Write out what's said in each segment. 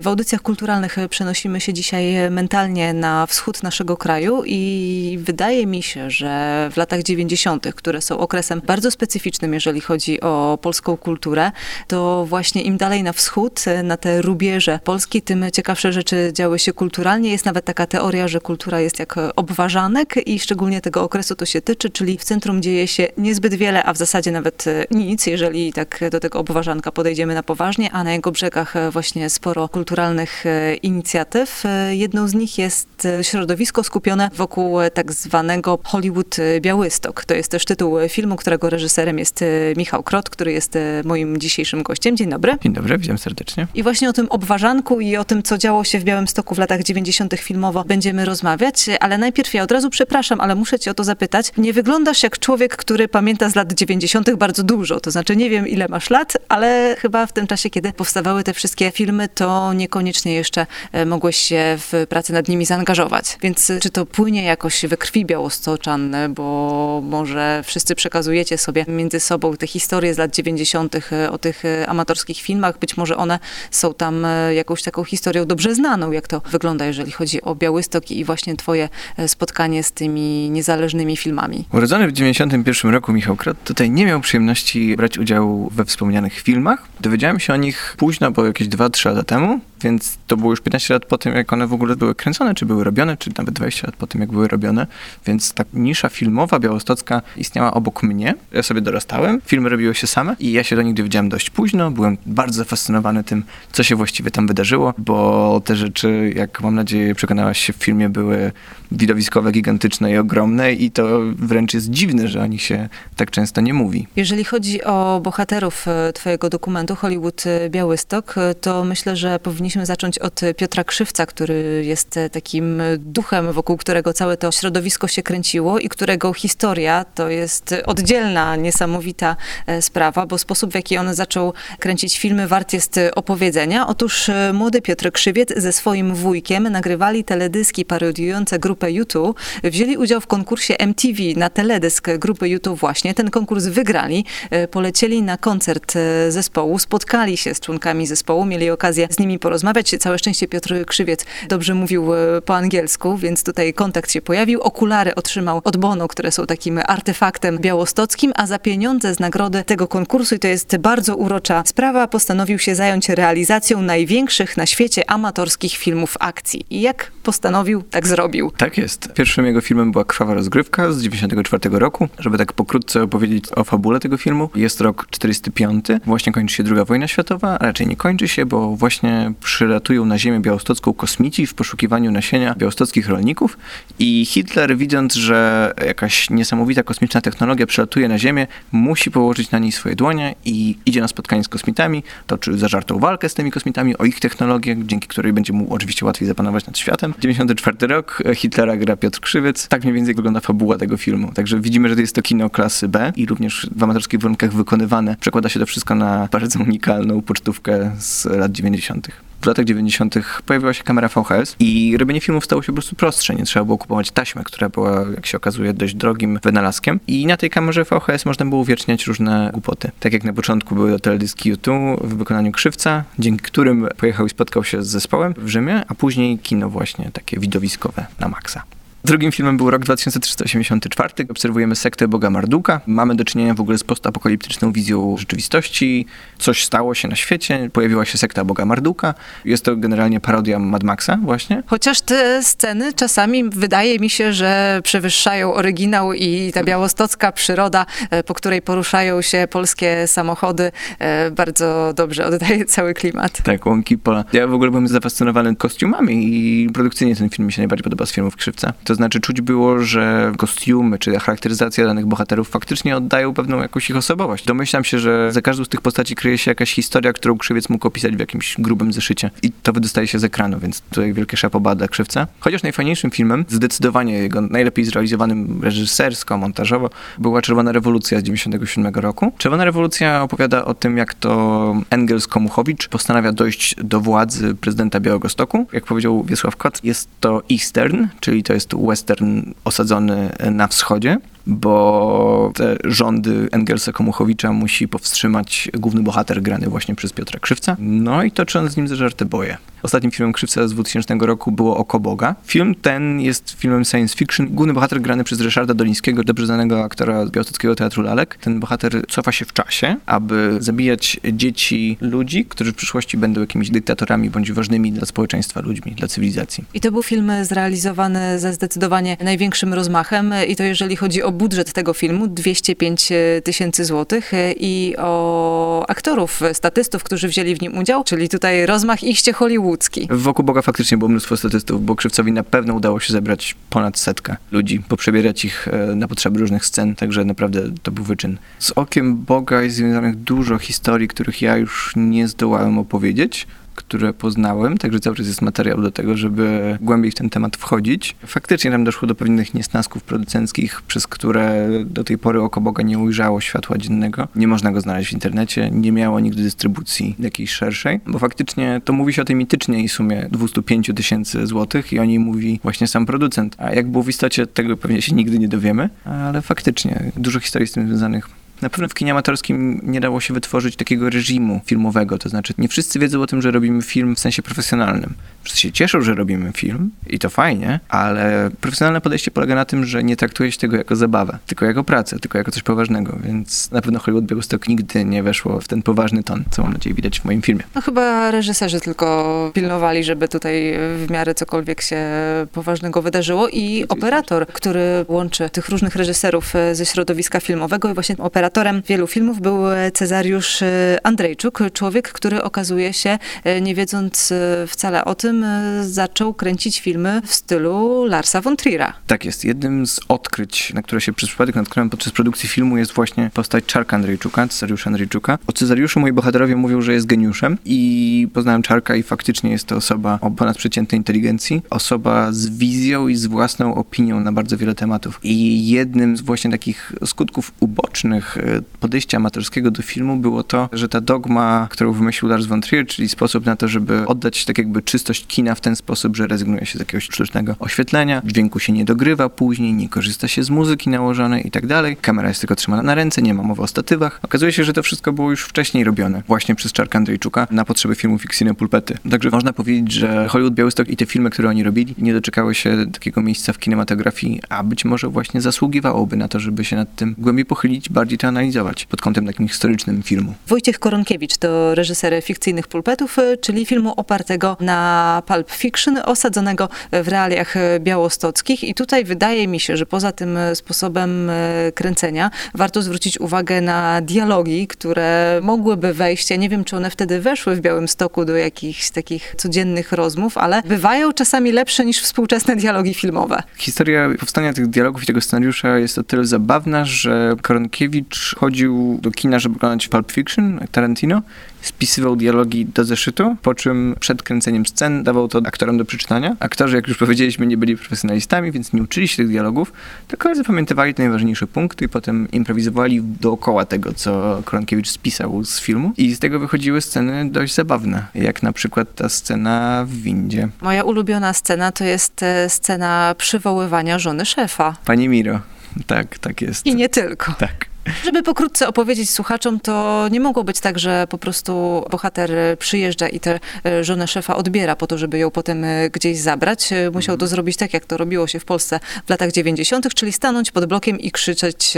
W audycjach kulturalnych przenosimy się dzisiaj mentalnie na wschód naszego kraju i wydaje mi się, że w latach 90., które są okresem bardzo specyficznym, jeżeli chodzi o polską kulturę, to właśnie im dalej na wschód, na te rubieże Polski, tym ciekawsze rzeczy działy się kulturalnie. Jest nawet taka teoria, że kultura jest jak obważanek i szczególnie tego okresu to się tyczy, czyli w centrum dzieje się niezbyt wiele, a w zasadzie nawet nic, jeżeli tak do tego obważanka podejdziemy na poważnie, a na jego brzegach właśnie sporo kultury kulturalnych e, inicjatyw. E, jedną z nich jest e, środowisko skupione wokół tak zwanego Hollywood Białystok. To jest też tytuł filmu, którego reżyserem jest Michał Krot, który jest moim dzisiejszym gościem. Dzień dobry. Dzień dobry, witam serdecznie. I właśnie o tym obważanku i o tym, co działo się w Białymstoku w latach 90. filmowo będziemy rozmawiać, ale najpierw ja od razu przepraszam, ale muszę cię o to zapytać. Nie wyglądasz jak człowiek, który pamięta z lat 90. bardzo dużo. To znaczy nie wiem ile masz lat, ale chyba w tym czasie, kiedy powstawały te wszystkie filmy, to niekoniecznie jeszcze e, mogłeś się w pracy nad nimi zaangażować. Więc e, czy to płynie jakoś we krwi białostoczan, bo może wszyscy przekazujecie sobie między sobą te historie z lat 90. E, o tych amatorskich filmach, być może one są tam jakąś taką historią dobrze znaną, jak to wygląda, jeżeli chodzi o Białystok i właśnie twoje spotkanie z tymi niezależnymi filmami. Urodzony w 91 roku Michał Krot tutaj nie miał przyjemności brać udziału we wspomnianych filmach. Dowiedziałem się o nich późno, bo jakieś 2-3 lata temu, więc to było już 15 lat po tym, jak one w ogóle były kręcone, czy były robione, czy nawet 20 lat po tym, jak były robione. Więc ta nisza filmowa białostocka istniała obok mnie. Ja sobie dorastałem, filmy robiły się same i ja się do nich dowiedziałem dość późno. Byłem bardzo zafascynowany tym, co się właściwie tam wydarzyło, bo te rzeczy, jak mam nadzieję przekonałaś się w filmie, były widowiskowe, gigantyczne i ogromne i to wręcz jest dziwne, że o nich się tak często nie mówi. Jeżeli chodzi o bohaterów e, twojego dokumentu Hollywood e, Białystok, e, to myślę, że powinniśmy zacząć od Piotra Krzywca, który jest takim duchem, wokół którego całe to środowisko się kręciło i którego historia to jest oddzielna, niesamowita sprawa, bo sposób, w jaki on zaczął kręcić filmy, wart jest opowiedzenia. Otóż młody Piotr Krzywiec ze swoim wujkiem nagrywali teledyski parodiujące grupę YouTube, wzięli udział w konkursie MTV na teledysk grupy YouTube właśnie. Ten konkurs wygrali, e, polecieli na koncert e, zespołu, spotkali się z członkami zespołu, mieli okazję z nimi porozmawiać. Całe szczęście Piotr Krzywiec dobrze mówił e, po angielsku, więc tutaj kontakt się pojawił. Okulary otrzymał od Bono, które są takim artefaktem białostockim, a za pieniądze z nagrody tego konkursu, i to jest bardzo urocza sprawa, postanowił się zająć realizacją największych na świecie amatorskich filmów akcji. I jak postanowił, tak zrobił. Tak jest. Pierwszym jego filmem była Krwawa rozgrywka z 94 roku. Żeby tak pokrótce opowiedzieć o fabule tego filmu, jest rok 45. Właśnie kończy się II wojna światowa, a raczej nie kończy się, bo właśnie przylatują na ziemię białostocką kosmici w poszukiwaniu nasienia białostockich rolników i Hitler widząc, że jakaś niesamowita kosmiczna technologia przylatuje na ziemię, musi położyć na niej swoje dłonie i idzie na spotkanie z kosmitami, toczy zażartą walkę z tymi kosmitami o ich technologię, dzięki której będzie mu oczywiście łatwiej zapanować nad światem. 94 rok, Hitler Hitlera gra Piotr Krzywiec. Tak mniej więcej wygląda fabuła tego filmu. Także widzimy, że to jest to kino klasy B i również w amatorskich warunkach wykonywane. Przekłada się to wszystko na bardzo unikalną pocztówkę z lat 90 w latach 90. pojawiła się kamera VHS i robienie filmów stało się po prostu prostsze. Nie trzeba było kupować taśmy, która była, jak się okazuje, dość drogim wynalazkiem. I na tej kamerze VHS można było uwieczniać różne głupoty. Tak jak na początku były teledyski YouTube w wykonaniu Krzywca, dzięki którym pojechał i spotkał się z zespołem w Rzymie, a później kino właśnie takie widowiskowe na maksa. Drugim filmem był rok 2384. Obserwujemy sektę Boga Marduka. Mamy do czynienia w ogóle z postapokaliptyczną wizją rzeczywistości. Coś stało się na świecie, pojawiła się sekta Boga Marduka. Jest to generalnie parodia Mad Maxa właśnie. Chociaż te sceny czasami wydaje mi się, że przewyższają oryginał i ta białostocka przyroda, e, po której poruszają się polskie samochody, e, bardzo dobrze oddaje cały klimat. Tak, łąki pola. Ja w ogóle byłem zafascynowany kostiumami i produkcyjnie ten film mi się najbardziej podoba z filmów Krzywca. To znaczy czuć było, że kostiumy czy charakteryzacja danych bohaterów faktycznie oddają pewną jakąś ich osobowość. Domyślam się, że za każdą z tych postaci kryje się jakaś historia, którą krzywiec mógł opisać w jakimś grubym zeszycie. I to wydostaje się z ekranu, więc tutaj wielkie szapoba dla krzywca. Chociaż najfajniejszym filmem, zdecydowanie jego najlepiej zrealizowanym reżysersko, montażowo, była Czerwona Rewolucja z 97 roku. Czerwona Rewolucja opowiada o tym, jak to Engels Komuchowicz postanawia dojść do władzy prezydenta Białegostoku. Jak powiedział Wiesław Kot, jest to Eastern, czyli to jest western osadzony na wschodzie. Bo te rządy Engelsa Komuchowicza musi powstrzymać główny bohater grany właśnie przez Piotra Krzywca. No i toczy on z nim zażarte boje. Ostatnim filmem Krzywca z 2000 roku było Oko Boga. Film ten jest filmem science fiction. Główny bohater grany przez Ryszarda Dolińskiego, dobrze znanego aktora Białostockiego Teatru Lalek. Ten bohater cofa się w czasie, aby zabijać dzieci ludzi, którzy w przyszłości będą jakimiś dyktatorami bądź ważnymi dla społeczeństwa ludźmi, dla cywilizacji. I to był film zrealizowany ze zdecydowanie największym rozmachem i to jeżeli chodzi o budżet tego filmu, 205 tysięcy złotych i o aktorów, statystów, którzy wzięli w nim udział, czyli tutaj rozmach iście hollywoodzki. Wokół Boga faktycznie było mnóstwo statystów, bo Krzywcowi na pewno udało się zebrać ponad setkę ludzi, poprzebierać ich e, na potrzeby różnych scen, także naprawdę to był wyczyn. Z Okiem Boga jest związanych dużo historii, których ja już nie zdołałem opowiedzieć które poznałem, także cały czas jest materiał do tego, żeby głębiej w ten temat wchodzić. Faktycznie tam doszło do pewnych niesnasków producenckich, przez które do tej pory Oko Boga nie ujrzało światła dziennego. Nie można go znaleźć w internecie, nie miało nigdy dystrybucji jakiejś szerszej, bo faktycznie to mówi się o tej mitycznej sumie 205 tysięcy złotych i o niej mówi właśnie sam producent. A jak było w istocie, tego pewnie się nigdy nie dowiemy, ale faktycznie dużo historii z tym związanych na pewno w kinie amatorskim nie dało się wytworzyć takiego reżimu filmowego, to znaczy nie wszyscy wiedzą o tym, że robimy film w sensie profesjonalnym. Wszyscy się cieszą, że robimy film i to fajnie, ale profesjonalne podejście polega na tym, że nie traktuje się tego jako zabawę, tylko jako pracę, tylko jako coś poważnego, więc na pewno Hollywood Białystok nigdy nie weszło w ten poważny ton, co mam nadzieję widać w moim filmie. No chyba reżyserzy tylko pilnowali, żeby tutaj w miarę cokolwiek się poważnego wydarzyło i operator, który łączy tych różnych reżyserów ze środowiska filmowego i właśnie operator operatorem wielu filmów był Cezariusz e, Andrzejczuk, człowiek, który okazuje się, e, nie wiedząc e, wcale o tym, zaczął kręcić filmy w stylu Larsa von Trier'a. Tak jest. Jednym z odkryć, na które się przez przypadek natknąłem podczas produkcji filmu jest właśnie postać Czarka Andrzejczuka, Cezariusza Andrzejczuka. O Cezariuszu moi bohaterowie mówią, że jest geniuszem i poznałem Czarka i faktycznie jest to osoba o ponadprzeciętnej inteligencji, osoba z wizją i z własną opinią na bardzo wiele tematów. I jednym z właśnie takich skutków ubocznych podejścia amatorskiego do filmu było to, że ta dogma, którą wymyślił Lars von Trier, czyli sposób na to, żeby oddać tak jakby czystość kina w ten sposób, że rezygnuje się z jakiegoś sztucznego oświetlenia, dźwięku się nie dogrywa później, nie korzysta się z muzyki nałożonej i tak dalej. Kamera jest tylko trzymana na ręce, nie ma mowy o statywach. Okazuje się, że to wszystko było już wcześniej robione, właśnie przez Czarka Andrzejczuka na potrzeby filmu Fikcyjne Pulpety. Także można powiedzieć, że Hollywood Białystok i te filmy, które oni robili, nie doczekały się takiego miejsca w kinematografii, a być może właśnie zasługiwałoby na to, żeby się nad tym głębiej pochylić, bardziej to analizować pod kątem takim historycznym filmu. Wojciech Koronkiewicz to reżyser fikcyjnych pulpetów, y, czyli filmu opartego na Pulp Fiction, osadzonego w realiach białostockich. I tutaj wydaje mi się, że poza tym sposobem y, kręcenia warto zwrócić uwagę na dialogi, które mogłyby wejść, ja nie wiem, czy one wtedy weszły w Białym Stoku do jakichś takich codziennych rozmów, ale bywają czasami lepsze niż współczesne dialogi filmowe. Historia powstania tych dialogów i tego scenariusza jest o tyle zabawna, że Koronkiewicz chodził do kina, żeby oglądać Pulp Fiction, Tarantino, spisywał dialogi do zeszytu, po czym przed kręceniem scen dawał to aktorom do przeczytania. Aktorzy, jak już powiedzieliśmy, nie byli profesjonalistami, więc nie uczyli się tych dialogów, tylko zapamiętywali te najważniejsze punkty i potem improwizowali dookoła tego, co Koronkiewicz spisał z filmu. I z tego wychodziły sceny dość zabawne, jak na przykład ta scena w windzie. Moja ulubiona scena to jest e, scena przywoływania żony szefa. Pani Miro. Tak, tak jest. I nie tylko. Tak. Żeby pokrótce opowiedzieć słuchaczom, to nie mogło być tak, że po prostu bohater przyjeżdża i tę e, żonę szefa odbiera po to, żeby ją potem e, gdzieś zabrać. E, musiał to zrobić tak, jak to robiło się w Polsce w latach 90., czyli stanąć pod blokiem i krzyczeć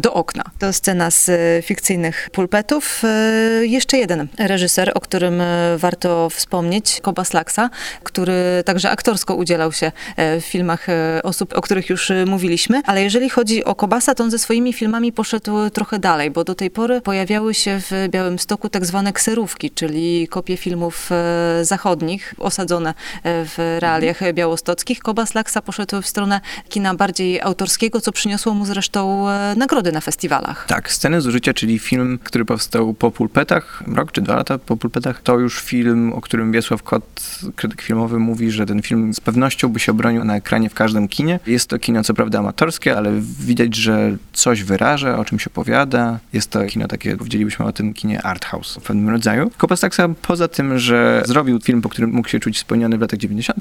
do okna. To scena z fikcyjnych pulpetów. Jeszcze jeden reżyser, o którym warto wspomnieć, Koba Slaksa, który także aktorsko udzielał się w filmach osób, o których już mówiliśmy. Ale jeżeli chodzi o Kobasa, to on ze swoimi filmami poszedł trochę dalej, bo do tej pory pojawiały się w Białym Stoku tak zwane kserówki, czyli kopie filmów e, zachodnich, osadzone e, w realiach białostockich. Kobas Laksa poszedł w stronę kina bardziej autorskiego, co przyniosło mu zresztą e, nagrody na festiwalach. Tak, Sceny z użycia, czyli film, który powstał po pulpetach, rok czy dwa lata po pulpetach, to już film, o którym Wiesław Kot, krytyk filmowy, mówi, że ten film z pewnością by się obronił na ekranie w każdym kinie. Jest to kino co prawda amatorskie, ale widać, że coś wyraża, o czym czymś opowiada. Jest to kino takie, powiedzielibyśmy o tym kinie art house w pewnym rodzaju. Kopastaksa poza tym, że zrobił film, po którym mógł się czuć spełniony w latach 90.,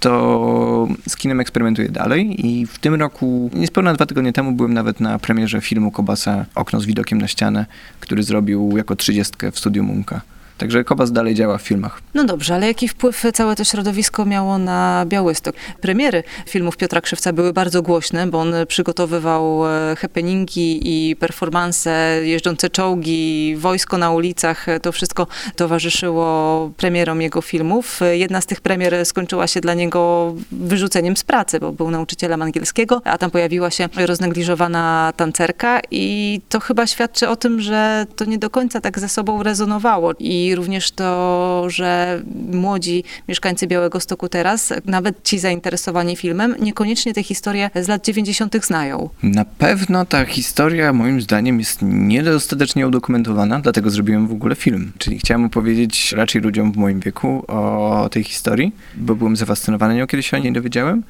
to z kinem eksperymentuje dalej i w tym roku, niespełna dwa tygodnie temu, byłem nawet na premierze filmu Kobasa Okno z widokiem na ścianę, który zrobił jako trzydziestkę w studiu Munka. Także Kobas dalej działa w filmach. No dobrze, ale jaki wpływ całe to środowisko miało na Białystok? Premiery filmów Piotra Krzywca były bardzo głośne, bo on przygotowywał e, happeningi i performanse, jeżdżące czołgi, wojsko na ulicach. To wszystko towarzyszyło premierom jego filmów. Jedna z tych premier skończyła się dla niego wyrzuceniem z pracy, bo był nauczycielem angielskiego, a tam pojawiła się roznegliżowana tancerka i to chyba świadczy o tym, że to nie do końca tak ze sobą rezonowało. I również to, że młodzi mieszkańcy Białego Stoku teraz, nawet ci zainteresowani filmem, niekoniecznie te historie z lat 90. znają. Na pewno ta historia moim zdaniem jest niedostatecznie udokumentowana, dlatego zrobiłem w ogóle film. Czyli chciałem opowiedzieć raczej ludziom w moim wieku o tej historii, bo byłem zafascynowany nią, kiedy się o niej dowiedziałem.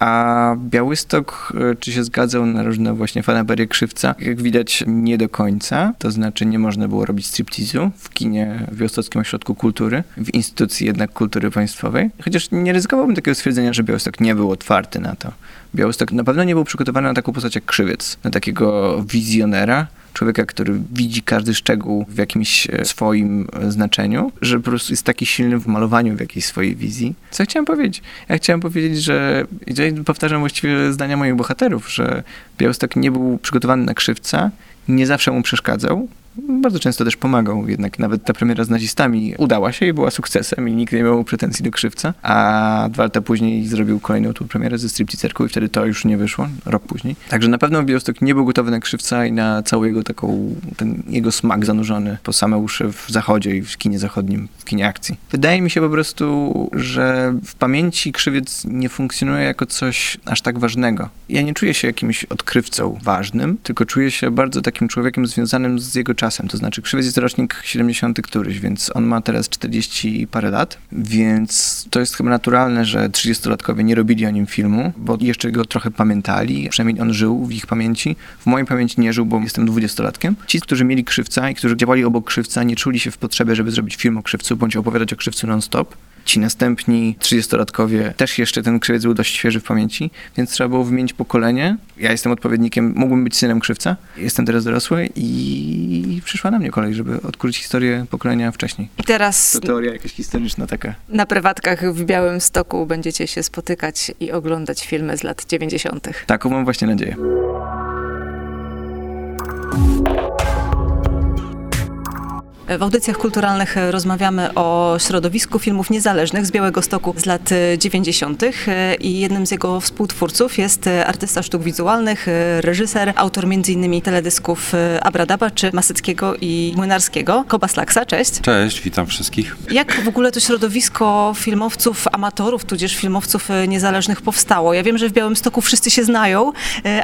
A Białystok, e, czy się zgadzał na różne właśnie fanaberie krzywca? Jak widać, nie do końca. To znaczy, nie można było robić striptizu w kinie w Białostockim Ośrodku Kultury, w instytucji jednak kultury państwowej. Chociaż nie ryzykowałbym takiego stwierdzenia, że Białystok nie był otwarty na to. Białystok na pewno nie był przygotowany na taką postać jak krzywiec, na takiego wizjonera, człowieka, który widzi każdy szczegół w jakimś e, swoim e, znaczeniu, że po prostu jest taki silny w malowaniu w jakiejś swojej wizji. Co ja chciałem powiedzieć? Ja chciałem powiedzieć, że ja powtarzam właściwie zdania moich bohaterów, że Białystok nie był przygotowany na krzywca, nie zawsze mu przeszkadzał, bardzo często też pomagał, jednak nawet ta premiera z nazistami udała się i była sukcesem i nikt nie miał pretensji do krzywca, a dwa lata później zrobił kolejną tu premierę ze stripteaserką i wtedy to już nie wyszło, rok później. Także na pewno Białystok nie był gotowy na krzywca i na cały jego taką, ten jego smak zanurzony po same uszy w zachodzie i w kinie zachodnim, w kinie akcji. Wydaje mi się po prostu, że w pamięci krzywiec nie funkcjonuje jako coś aż tak ważnego. Ja nie czuję się jakimś odkrywcą ważnym, tylko czuję się bardzo takim człowiekiem związanym z jego czasem. To znaczy, Krzywiec jest rocznik 70 któryś, więc on ma teraz 40 parę lat, więc to jest chyba naturalne, że 30-latkowie nie robili o nim filmu, bo jeszcze go trochę pamiętali, przynajmniej on żył w ich pamięci. W mojej pamięci nie żył, bo jestem 20-latkiem. Ci, którzy mieli krzywca i którzy działali obok krzywca, nie czuli się w potrzebie, żeby zrobić film o krzywcu, bądź opowiadać o krzywcu non-stop ci następni 30-latkowie też jeszcze ten krzywiec był dość świeży w pamięci, więc trzeba było wymienić pokolenie. Ja jestem odpowiednikiem, mógłbym być synem krzywca, jestem teraz dorosły i przyszła na mnie kolej, żeby odkryć historię pokolenia wcześniej. I teraz... To teoria jakaś historyczna taka. Na prywatkach w Białym Stoku będziecie się spotykać i oglądać filmy z lat 90. Taką mam właśnie nadzieję. W audycjach kulturalnych rozmawiamy o środowisku filmów niezależnych z Białego Stoku z lat 90. i jednym z jego współtwórców jest artysta sztuk wizualnych, reżyser, autor m.in. teledysków Abradaba czy Masyckiego i Młynarskiego. Koba Slaksa, cześć. Cześć, witam wszystkich. Jak w ogóle to środowisko filmowców, amatorów, tudzież filmowców niezależnych powstało? Ja wiem, że w Białym Stoku wszyscy się znają,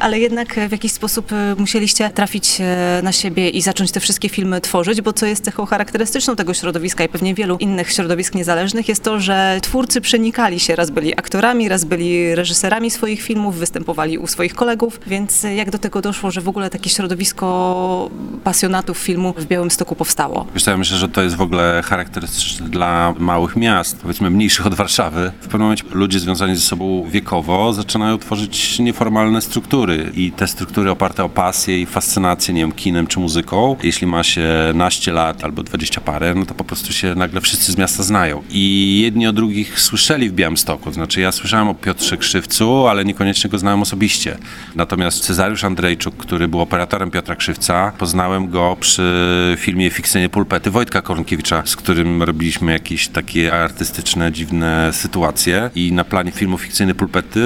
ale jednak w jakiś sposób musieliście trafić na siebie i zacząć te wszystkie filmy tworzyć, bo co jest cechą charakterystyczną tego środowiska i pewnie wielu innych środowisk niezależnych jest to, że twórcy przenikali się, raz byli aktorami, raz byli reżyserami swoich filmów, występowali u swoich kolegów, więc jak do tego doszło, że w ogóle takie środowisko pasjonatów filmu w Białymstoku powstało? Wiesz, ja myślę, że to jest w ogóle charakterystyczne dla małych miast, powiedzmy mniejszych od Warszawy. W pewnym momencie ludzie związani ze sobą wiekowo zaczynają tworzyć nieformalne struktury i te struktury oparte o pasję i fascynację, nie wiem, kinem czy muzyką. Jeśli ma się naście lat albo dwadzieścia parę, no to po prostu się nagle wszyscy z miasta znają. I jedni o drugich słyszeli w Białymstoku. Znaczy ja słyszałem o Piotrze Krzywcu, ale niekoniecznie go znałem osobiście. Natomiast Cezariusz Andrejczuk, który był operatorem Piotra Krzywca, poznałem go przy filmie Fikcyjne Pulpety Wojtka Kornkiewicza, z którym robiliśmy jakieś takie artystyczne, dziwne sytuacje. I na planie filmu Fikcyjne Pulpety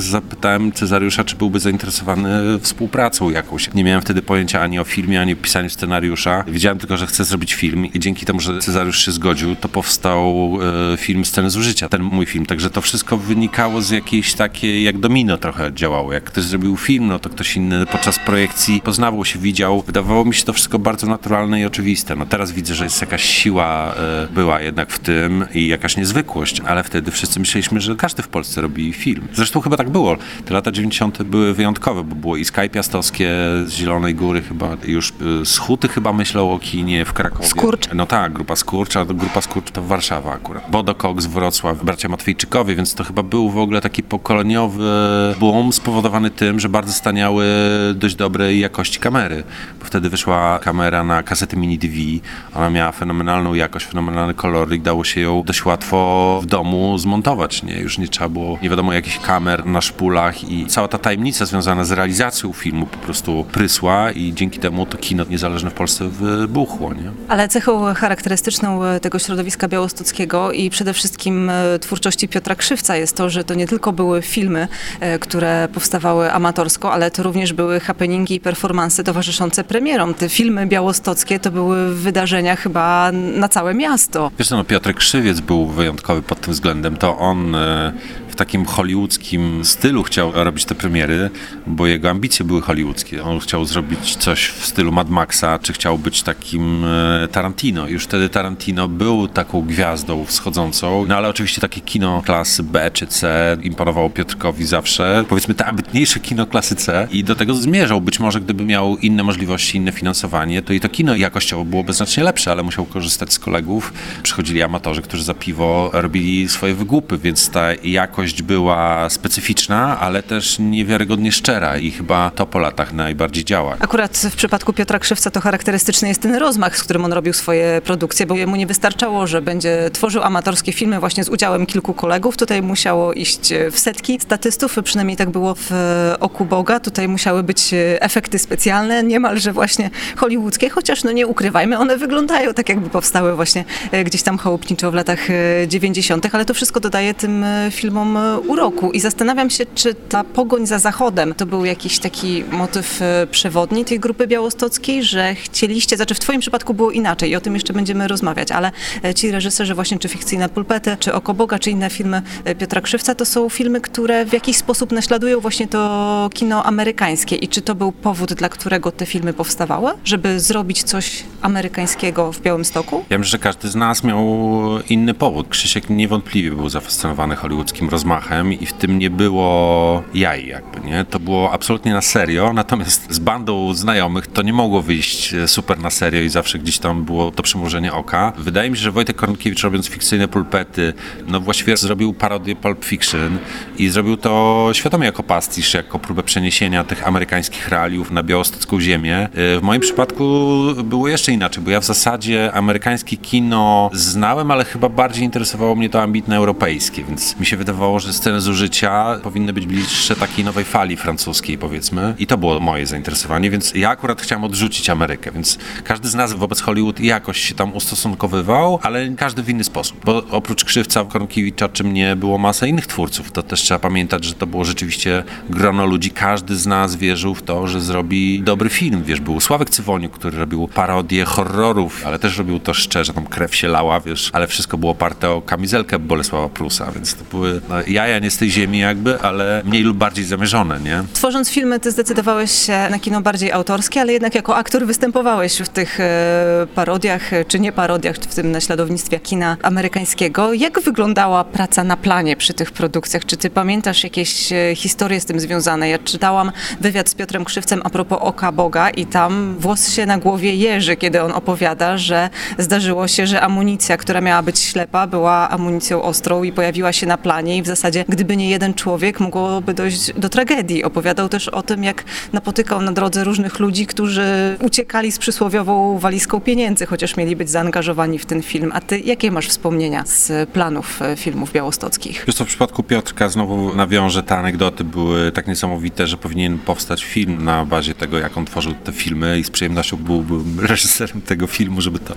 zapytałem Cezariusza, czy byłby zainteresowany współpracą jakąś. Nie miałem wtedy pojęcia ani o filmie, ani o pisaniu scenariusza. Wiedziałem tylko, że chcę zrobić zrobić film i dzięki temu, że Cezariusz się zgodził, to powstał e, film Sceny z użycia, ten mój film. Także to wszystko wynikało z jakiejś takiej, jak domino trochę działało. Jak ktoś zrobił film, no to ktoś inny podczas projekcji poznawał się, widział. Wydawało mi się to wszystko bardzo naturalne i oczywiste. No teraz widzę, że jest jakaś siła e, była jednak w tym i jakaś niezwykłość, ale wtedy wszyscy myśleliśmy, że każdy w Polsce robi film. Zresztą chyba tak było. Te lata 90. były wyjątkowe, bo było i Sky Piastowskie z Zielonej Góry chyba, już y, z Huty chyba myślał o kinie w Krakowie. Skurcz. No tak, grupa Skurcz, a grupa Skurcz to Warszawa akurat. Bodo Cox, Wrocław, bracia Matwejczykowie, więc to chyba był w ogóle taki pokoleniowy boom spowodowany tym, że bardzo staniały dość dobrej jakości kamery. Bo wtedy wyszła kamera na kasety mini DV. Ona miała fenomenalną jakość, fenomenalny kolor i dało się ją dość łatwo w domu zmontować. Nie? Już nie trzeba było nie wiadomo jakich kamer na szpulach i cała ta tajemnica związana z realizacją filmu po prostu prysła i dzięki temu to kino niezależne w Polsce wybuchło. Nie? Ale cechą charakterystyczną e, tego środowiska białostockiego i przede wszystkim e, twórczości Piotra Krzywca jest to, że to nie tylko były filmy, e, które powstawały amatorsko, ale to również były happeningi i performanse towarzyszące premierom. Te filmy białostockie to były wydarzenia chyba na całe miasto. Wiesz no Piotr Krzywiec był wyjątkowy pod tym względem. To on w takim hollywoodzkim stylu chciał robić te premiery, bo jego ambicje były hollywoodzkie. On chciał zrobić coś w stylu Mad Maxa, czy chciał być takim e, Tarantino. Już wtedy Tarantino był taką gwiazdą wschodzącą, no ale oczywiście takie kino klasy B czy C imponowało Piotrkowi zawsze. Powiedzmy te ambitniejsze kino klasy C i do tego zmierzał. Być może gdyby miał inne możliwości, inne finansowanie, to i to kino jakościowo byłoby znacznie lepsze, ale musiał korzystać z kolegów. Przychodzili amatorzy, którzy za piwo robili swoje wygłupy, więc ta jakość jakość była specyficzna, ale też niewiarygodnie szczera i chyba to po latach najbardziej działa. Akurat w przypadku Piotra Krzywca to charakterystyczny jest ten rozmach, z którym on robił swoje produkcje, bo jemu nie wystarczało, że będzie tworzył amatorskie filmy właśnie z udziałem kilku kolegów. Tutaj musiało iść w setki statystów, przynajmniej tak było w Oku Boga. Tutaj musiały być efekty specjalne, niemalże właśnie hollywoodzkie, chociaż no nie ukrywajmy, one wyglądają tak jakby powstały właśnie gdzieś tam chałupniczo w latach 90., ale to wszystko dodaje tym filmom uroku i zastanawiam się, czy ta pogoń za Zachodem to był jakiś taki motyw e, przewodni tej grupy białostockiej, że chcieliście, znaczy w twoim przypadku było inaczej i o tym jeszcze będziemy rozmawiać, ale e, ci reżyserzy właśnie, czy Fikcyjne Pulpety, czy Oko Boga, czy inne filmy e, Piotra Krzywca, to są filmy, które w jakiś sposób naśladują właśnie to kino amerykańskie i czy to był powód, dla którego te filmy powstawały? Żeby zrobić coś amerykańskiego w Białymstoku? Ja myślę, że każdy z nas miał inny powód. Krzysiek niewątpliwie był zafascynowany hollywoodzkim rozmachem rozmachem i w tym nie było jaj jakby, nie? To było absolutnie na serio, natomiast z bandą znajomych to nie mogło wyjść e, super na serio i zawsze gdzieś tam było to przymrużenie oka. Wydaje mi się, że Wojtek Kornkiewicz robiąc fikcyjne pulpety, no właściwie zrobił parodię Pulp Fiction i zrobił to świadomie jako pastisz, jako próbę przeniesienia tych amerykańskich realiów na białostocką ziemię. E, w moim przypadku było jeszcze inaczej, bo ja w zasadzie amerykańskie kino znałem, ale chyba bardziej interesowało mnie to ambitne europejskie, więc mi się wydawało, że sceny zużycia powinny być bliższe takiej nowej fali francuskiej, powiedzmy. I to było moje zainteresowanie, więc ja akurat chciałem odrzucić Amerykę, więc każdy z nas wobec Hollywood jakoś się tam ustosunkowywał, ale każdy w inny sposób. Bo oprócz Krzywca, Kornkiewicza czy mnie było masa innych twórców. To też trzeba pamiętać, że to było rzeczywiście grono ludzi. Każdy z nas wierzył w to, że zrobi dobry film. Wiesz, był Sławek Cywoniuk, który robił parodię horrorów, ale też robił to szczerze, tam krew się lała, wiesz, ale wszystko było oparte o kamizelkę Bolesława Prusa, więc to były no, jaja nie z tej ziemi jakby, ale mniej lub bardziej zamierzone, nie? Tworząc filmy, ty zdecydowałeś się na kino bardziej autorskie, ale jednak jako aktor występowałeś w tych e, parodiach, czy nie parodiach, w tym naśladownictwie kina amerykańskiego. Jak wyglądała praca na planie przy tych produkcjach? Czy ty pamiętasz jakieś e, historie z tym związane? Ja czytałam wywiad z Piotrem Krzywcem a propos Oka Boga i tam włos się na głowie jeży, kiedy on opowiada, że zdarzyło się, że amunicja, która miała być ślepa, była amunicją ostrą i pojawiła się na planie i w zasadzie gdyby nie jeden człowiek, mogłoby dojść do tragedii. Opowiadał też o tym, jak napotykał na drodze różnych ludzi, którzy uciekali z przysłowiową walizką pieniędzy, chociaż mieli być zaangażowani w ten film. A ty jakie masz wspomnienia z planów e, filmów białostockich? Wiesz co, w przypadku Piotrka znowu nawiążę, te anegdoty były tak niesamowite, że powinien powstać film na bazie tego, jak on tworzył te filmy i z przyjemnością byłbym reżyserem tego filmu, żeby to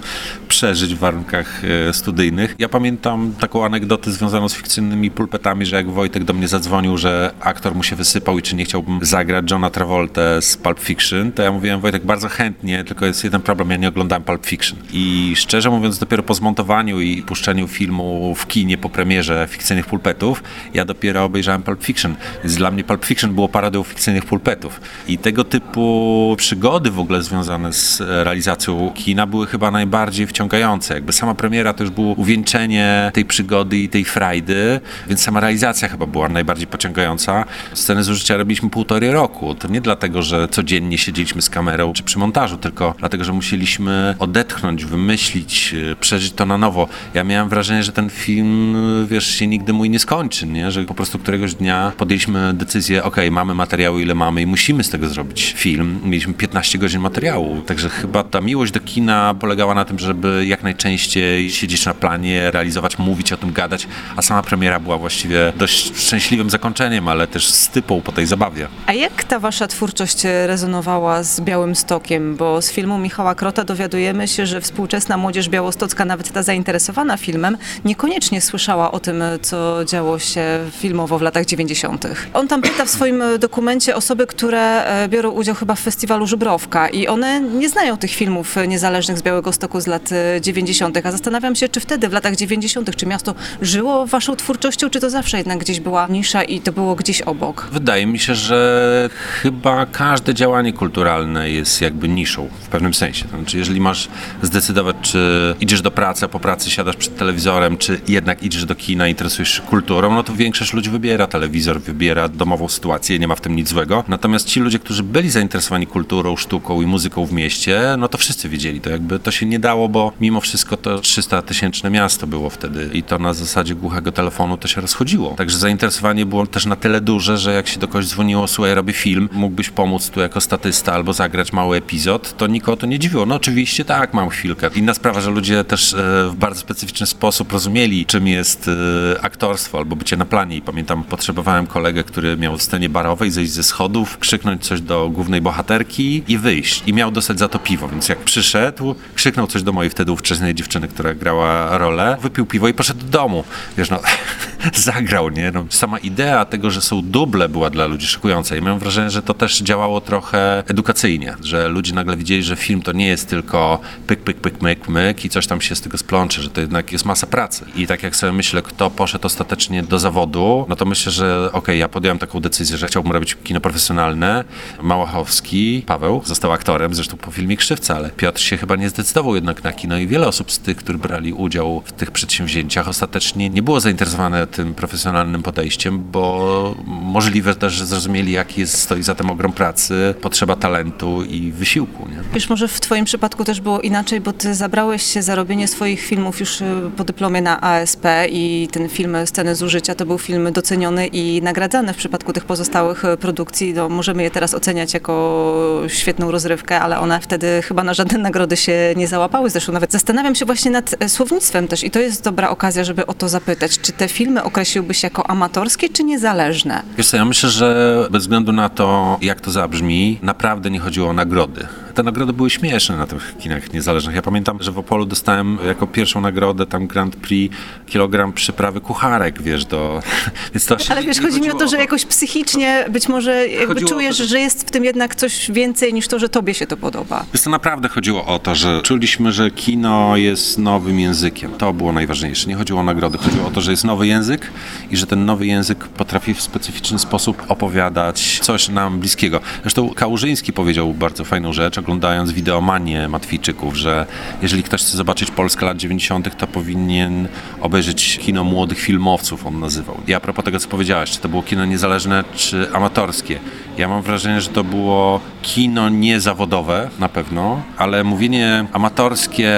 przeżyć w warunkach e, studyjnych. Ja pamiętam taką anegdotę związaną z fikcyjnymi pulpetami, że jak Wojtek do mnie zadzwonił, że aktor mu się wysypał i czy nie chciałbym zagrać Johna Travolta z Pulp Fiction, to ja mówiłem Wojtek bardzo chętnie, tylko jest jeden problem, ja nie oglądałem Pulp Fiction. I szczerze mówiąc, dopiero po zmontowaniu i puszczeniu filmu w kinie po premierze fikcyjnych pulpetów, ja dopiero obejrzałem Pulp Fiction. Więc dla mnie Pulp Fiction było parodią fikcyjnych pulpetów. I tego typu przygody w ogóle związane z realizacją kina były chyba najbardziej wciągające. Jakby sama premiera to już było uwieńczenie tej przygody i tej frajdy, więc sama realizacja chyba była najbardziej pociągająca. Sceny z robiliśmy półtorej roku. To nie dlatego, że codziennie siedzieliśmy z kamerą czy przy montażu, tylko dlatego, że musieliśmy odetchnąć, wymyślić, przeżyć to na nowo. Ja miałem wrażenie, że ten film, wiesz, się nigdy mój nie skończy, nie? że po prostu któregoś dnia podjęliśmy decyzję, ok, mamy materiału ile mamy i musimy z tego zrobić film. Mieliśmy 15 godzin materiału, także chyba ta miłość do kina polegała na tym, żeby jak najczęściej siedzieć na planie, realizować, mówić o tym, gadać, a sama premiera była właściwie dość szczęśliwym zakończeniem, ale też stypą po tej zabawie. A jak ta wasza twórczość rezonowała z Białym Stokiem? Bo z filmu Michała Krota dowiadujemy się, że współczesna młodzież białostocka, nawet ta zainteresowana filmem, niekoniecznie słyszała o tym, co działo się filmowo w latach 90. On tam pyta w swoim dokumencie osoby, które e, biorą udział chyba w festiwalu Żubrowka i one nie znają tych filmów niezależnych z Białego Stoku z lat 90., a zastanawiam się, czy wtedy w latach 90., czy miasto żyło waszą twórczością, czy to zawsze jednak gdzieś była nisza i to było gdzieś obok? Wydaje mi się, że chyba każde działanie kulturalne jest jakby niszą w pewnym sensie. To znaczy, jeżeli masz zdecydować, czy idziesz do pracy, a po pracy siadasz przed telewizorem, czy jednak idziesz do kina, interesujesz się kulturą, no to większość ludzi wybiera telewizor, wybiera domową sytuację, nie ma w tym nic złego. Natomiast ci ludzie, którzy byli zainteresowani kulturą, sztuką i muzyką w mieście, no to wszyscy wiedzieli to. Jakby to się nie dało, bo mimo wszystko to 300 tysięczne miasto było wtedy i to na zasadzie głuchego telefonu to się rozchodziło. Także zainteresowanie było też na tyle duże, że jak się do kogoś dzwoniło, słuchaj, robię film, mógłbyś pomóc tu jako statysta albo zagrać mały epizod, to nikogo to nie dziwiło. No oczywiście tak, mam chwilkę. Inna sprawa, że ludzie też e, w bardzo specyficzny sposób rozumieli, czym jest e, aktorstwo albo bycie na planie i pamiętam, potrzebowałem kolegę, który miał w scenie barowej zejść ze schodów, krzyknąć coś do głównej bohaterki i wyjść. I miał dostać za to piwo, więc jak przyszedł, krzyknął coś do mojej wtedy ówczesnej dziewczyny, która grała rolę, wypił piwo i poszedł do domu. Wiesz, no, zagrał, nie? No, sama idea tego, że są duble była dla ludzi szykująca i miałem wrażenie, że to też działało trochę edukacyjnie, że ludzie nagle widzieli, że film to nie jest tylko pyk, pyk, pyk, myk, myk i coś tam się z tego splącze, że to jednak jest masa pracy. I tak jak sobie myślę, kto poszedł ostatecznie do zawodu, no to myślę, że okej, okay, ja podjąłem taką decyzję, że chciałbym robić kino profesjonalne. Małachowski, Paweł, został aktorem, zresztą po filmie Krzywca, ale Piotr się chyba nie zdecydował jednak na kino i wiele osób z tych, którzy brali udział w tych przedsięwzięciach ostatecznie nie było zainteresowane tym profesjonalnym podejściem, bo możliwe też, że zrozumieli, jaki jest, stoi za tym ogrom pracy, potrzeba talentu i wysiłku. Nie? Wiesz, może w twoim przypadku też było inaczej, bo ty zabrałeś się za robienie swoich filmów już y, po dyplomie na ASP i ten film Sceny z użycia to był film doceniony i nagradzany w przypadku tych pozostałych y, produkcji. No, możemy je teraz oceniać jako świetną rozrywkę, ale one wtedy chyba na żadne nagrody się nie załapały. Zresztą nawet zastanawiam się właśnie nad e, słownictwem też i to jest dobra okazja, żeby o to zapytać. Czy te filmy określiłbyś jako amatorskie czy niezależne? Wiesz co, ja myślę, że bez względu na to, jak to zabrzmi, naprawdę nie chodziło o nagrody te nagrody były śmieszne na tych kinach niezależnych. Ja pamiętam, że w Opolu dostałem jako pierwszą nagrodę tam Grand Prix kilogram przyprawy kucharek, wiesz, do... Więc to Ale wiesz, chodzi mi o to, że jakoś psychicznie być może jakby czujesz, to, że... że jest w tym jednak coś więcej niż to, że tobie się to podoba. Więc to naprawdę chodziło o to, że czuliśmy, że kino jest nowym językiem. To było najważniejsze. Nie chodziło o nagrody, chodziło o to, że jest nowy język i że ten nowy język potrafi w specyficzny sposób opowiadać coś nam bliskiego. Zresztą Kałużyński powiedział bardzo fajną rzecz, oglądając wideomanię Matwijczyków, że jeżeli ktoś chce zobaczyć Polskę lat 90., to powinien obejrzeć kino młodych filmowców, on nazywał. I a propos tego, co powiedziałeś, czy to było kino niezależne, czy amatorskie. Ja mam wrażenie, że to było kino niezawodowe na pewno, ale mówienie amatorskie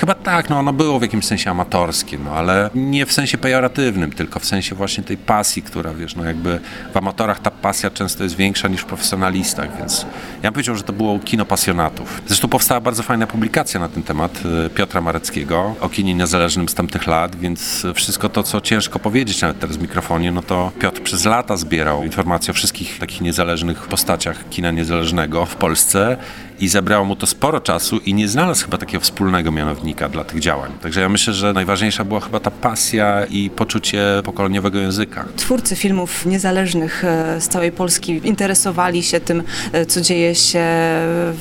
Chyba tak, no ono było w jakimś sensie amatorskie, no ale nie w sensie pejoratywnym, tylko w sensie właśnie tej pasji, która wiesz, no jakby w amatorach ta pasja często jest większa niż w profesjonalistach, więc ja bym powiedział, że to było kino pasjonatów. Zresztą powstała bardzo fajna publikacja na ten temat y, Piotra Mareckiego o kinie niezależnym z tamtych lat, więc wszystko to, co ciężko powiedzieć nawet teraz w mikrofonie, no to Piotr przez lata zbierał informacje o wszystkich takich niezależnych postaciach kina niezależnego w Polsce i zabrało mu to sporo czasu i nie znalazł chyba takiego wspólnego mianownika dla tych działań. Także ja myślę, że najważniejsza była chyba ta pasja i poczucie pokoleniowego języka. Twórcy filmów niezależnych e, z całej Polski interesowali się tym, e, co dzieje się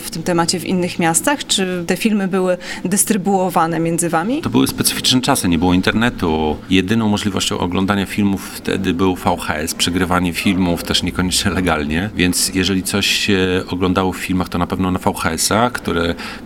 w tym temacie w innych miastach? Czy te filmy były dystrybuowane między wami? To były specyficzne czasy, nie było internetu. Jedyną możliwością oglądania filmów wtedy był VHS, przegrywanie filmów też niekoniecznie legalnie, więc jeżeli coś się oglądało w filmach, to na pewno na VHS-a,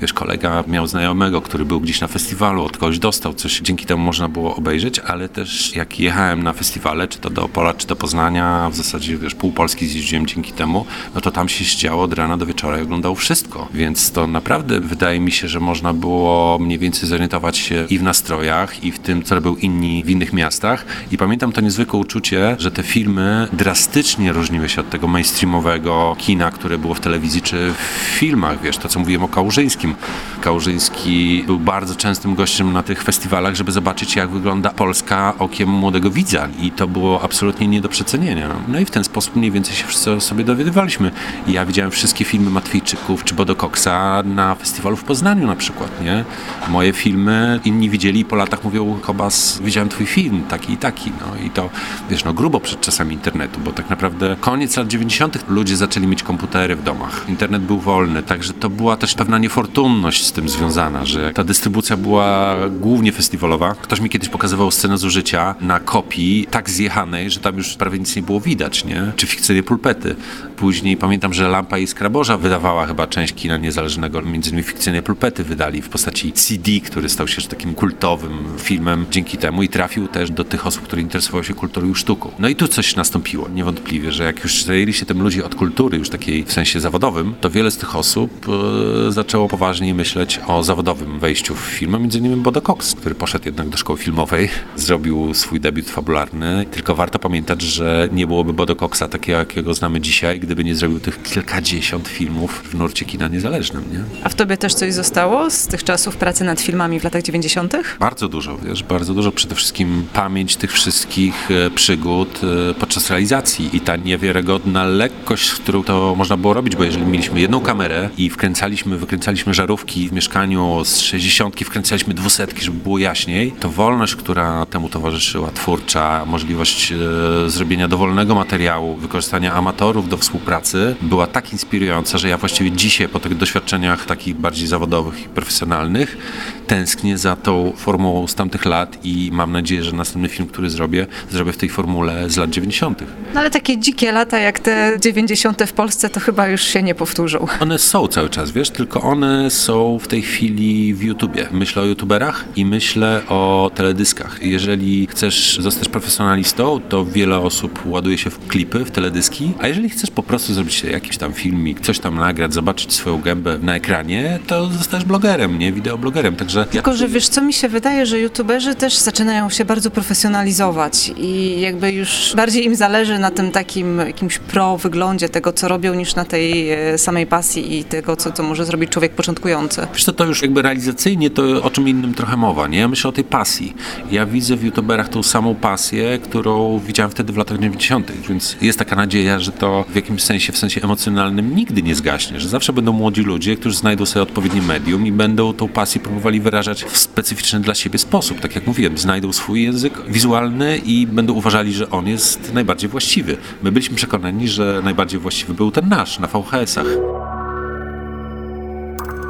wiesz, kolega miał znajomego, który był gdzieś na festiwalu, od kogoś dostał coś, dzięki temu można było obejrzeć, ale też jak jechałem na festiwale, czy to do Opola, czy do Poznania, w zasadzie, wiesz, pół Polski zjeździłem dzięki temu, no to tam się ściało od rana do wieczora i oglądał wszystko, więc to naprawdę wydaje mi się, że można było mniej więcej zorientować się i w nastrojach, i w tym, co robią inni w innych miastach. I pamiętam to niezwykłe uczucie, że te filmy drastycznie różniły się od tego mainstreamowego kina, które było w telewizji czy w filmach, wiesz, to co mówiłem o Kałużyńskim. Kałużyński był bardzo częstym gościem na tych festiwalach, żeby zobaczyć jak wygląda Polska okiem młodego widza i to było absolutnie nie do przecenienia. No i w ten sposób mniej więcej się wszyscy sobie dowiadywaliśmy. Ja widziałem wszystkie filmy Matwijczyków czy Bodo Coxa na festiwalu w Poznaniu na przykład, nie? Moje filmy inni widzieli i po latach mówią, Kobas, widziałem twój film, taki i taki, no i to, wiesz, no grubo przed czasami internetu, bo tak naprawdę koniec lat 90. ludzie zaczęli mieć komputery w domach. Internet był wolny, także to była też pewna niefortunność z tym związana, że ta dystrybucja była głównie festiwalowa. Ktoś mi kiedyś pokazywał scenę z użycia na kopii tak zjechanej, że tam już prawie nic nie było widać, nie? Czy fikcyjne pulpety. Później pamiętam, że Lampa i Skraboża wydawała chyba część kina niezależnego, między innymi fikcyjne pulpety wydali w postaci CD, który stał się takim kultowym filmem dzięki temu i trafił też do tych osób, które interesowały się kulturą i sztuką. No i tu coś nastąpiło, niewątpliwie, że jak już zajęli się tym ludzie od kultury, już takiej w sensie zawodowym, to wiele z tych osób zaczęło poważniej myśleć o zawodowym wejściu w film, między innymi Bodo Cox, który poszedł jednak do szkoły filmowej, zrobił swój debiut fabularny, tylko warto pamiętać, że nie byłoby Bodo Coxa takiego, jakiego znamy dzisiaj, gdyby nie zrobił tych kilkadziesiąt filmów w nurcie kina niezależnym, nie? A w tobie też coś zostało z tych czasów pracy nad filmami w latach 90.? Bardzo dużo, wiesz, bardzo dużo. Przede wszystkim pamięć tych wszystkich e, przygód e, podczas realizacji i ta niewiarygodna lekkość, z którą to można było robić, bo jeżeli mieliśmy jedną kamerę i wkręcaliśmy, wykręcaliśmy żarówki w mieszkaniu z 60, wkręcaliśmy dwusetki, żeby było jaśniej, to wolność, która temu towarzyszyła, twórcza, możliwość e, zrobienia dowolnego materiału, wykorzystania amatorów do współpracy, była tak inspirująca, że ja właściwie dzisiaj po tych doświadczeniach takich bardziej zawodowych i profesjonalnych tęsknię za tą formułą z tamtych lat i mam nadzieję, że następny film, który zrobię, zrobię w tej formule z lat 90. No ale takie dzikie lata jak te 90. w Polsce to chyba już się nie powtórzą. One są cały czas, wiesz, tylko one są w tej chwili w YouTubie. Myślę o YouTuberach i myślę o teledyskach. Jeżeli chcesz zostać profesjonalistą, to wiele osób ładuje się w klipy, w teledyski, a jeżeli chcesz po prostu zrobić jakiś tam filmik, coś tam nagrać, zobaczyć swoją gębę na ekranie, to zostajesz blogerem, nie? Wideoblogerem, także... Tylko, ja... że wiesz, co mi się wydaje, że youtuberzy też zaczynają się bardzo profesjonalizować i jakby już bardziej im zależy na tym takim jakimś pro wyglądzie tego, co robią, niż na tej e, samej pasji i tego, co, co może zrobić człowiek początkujący. Wiesz to, to już jakby realizacyjnie to o czym innym trochę mowa, nie? Ja myślę o tej pasji. Ja widzę w youtuberach tą samą pasję, którą widziałem wtedy w latach 90., więc jest taka nadzieja, że to w jakimś sensie, w sensie emocjonalnym nigdy nie zgaśnie, że zawsze będą młodzi ludzie, którzy znajdą sobie odpowiednie medium i będą tą pasję próbowali wyrażać w specyficzny dla siebie sposób. Tak jak mówiłem, znajdą swój język wizualny i będą uważali, że on jest najbardziej właściwy. My byliśmy przekonani, że najbardziej właściwy był ten nasz na VHS-ach.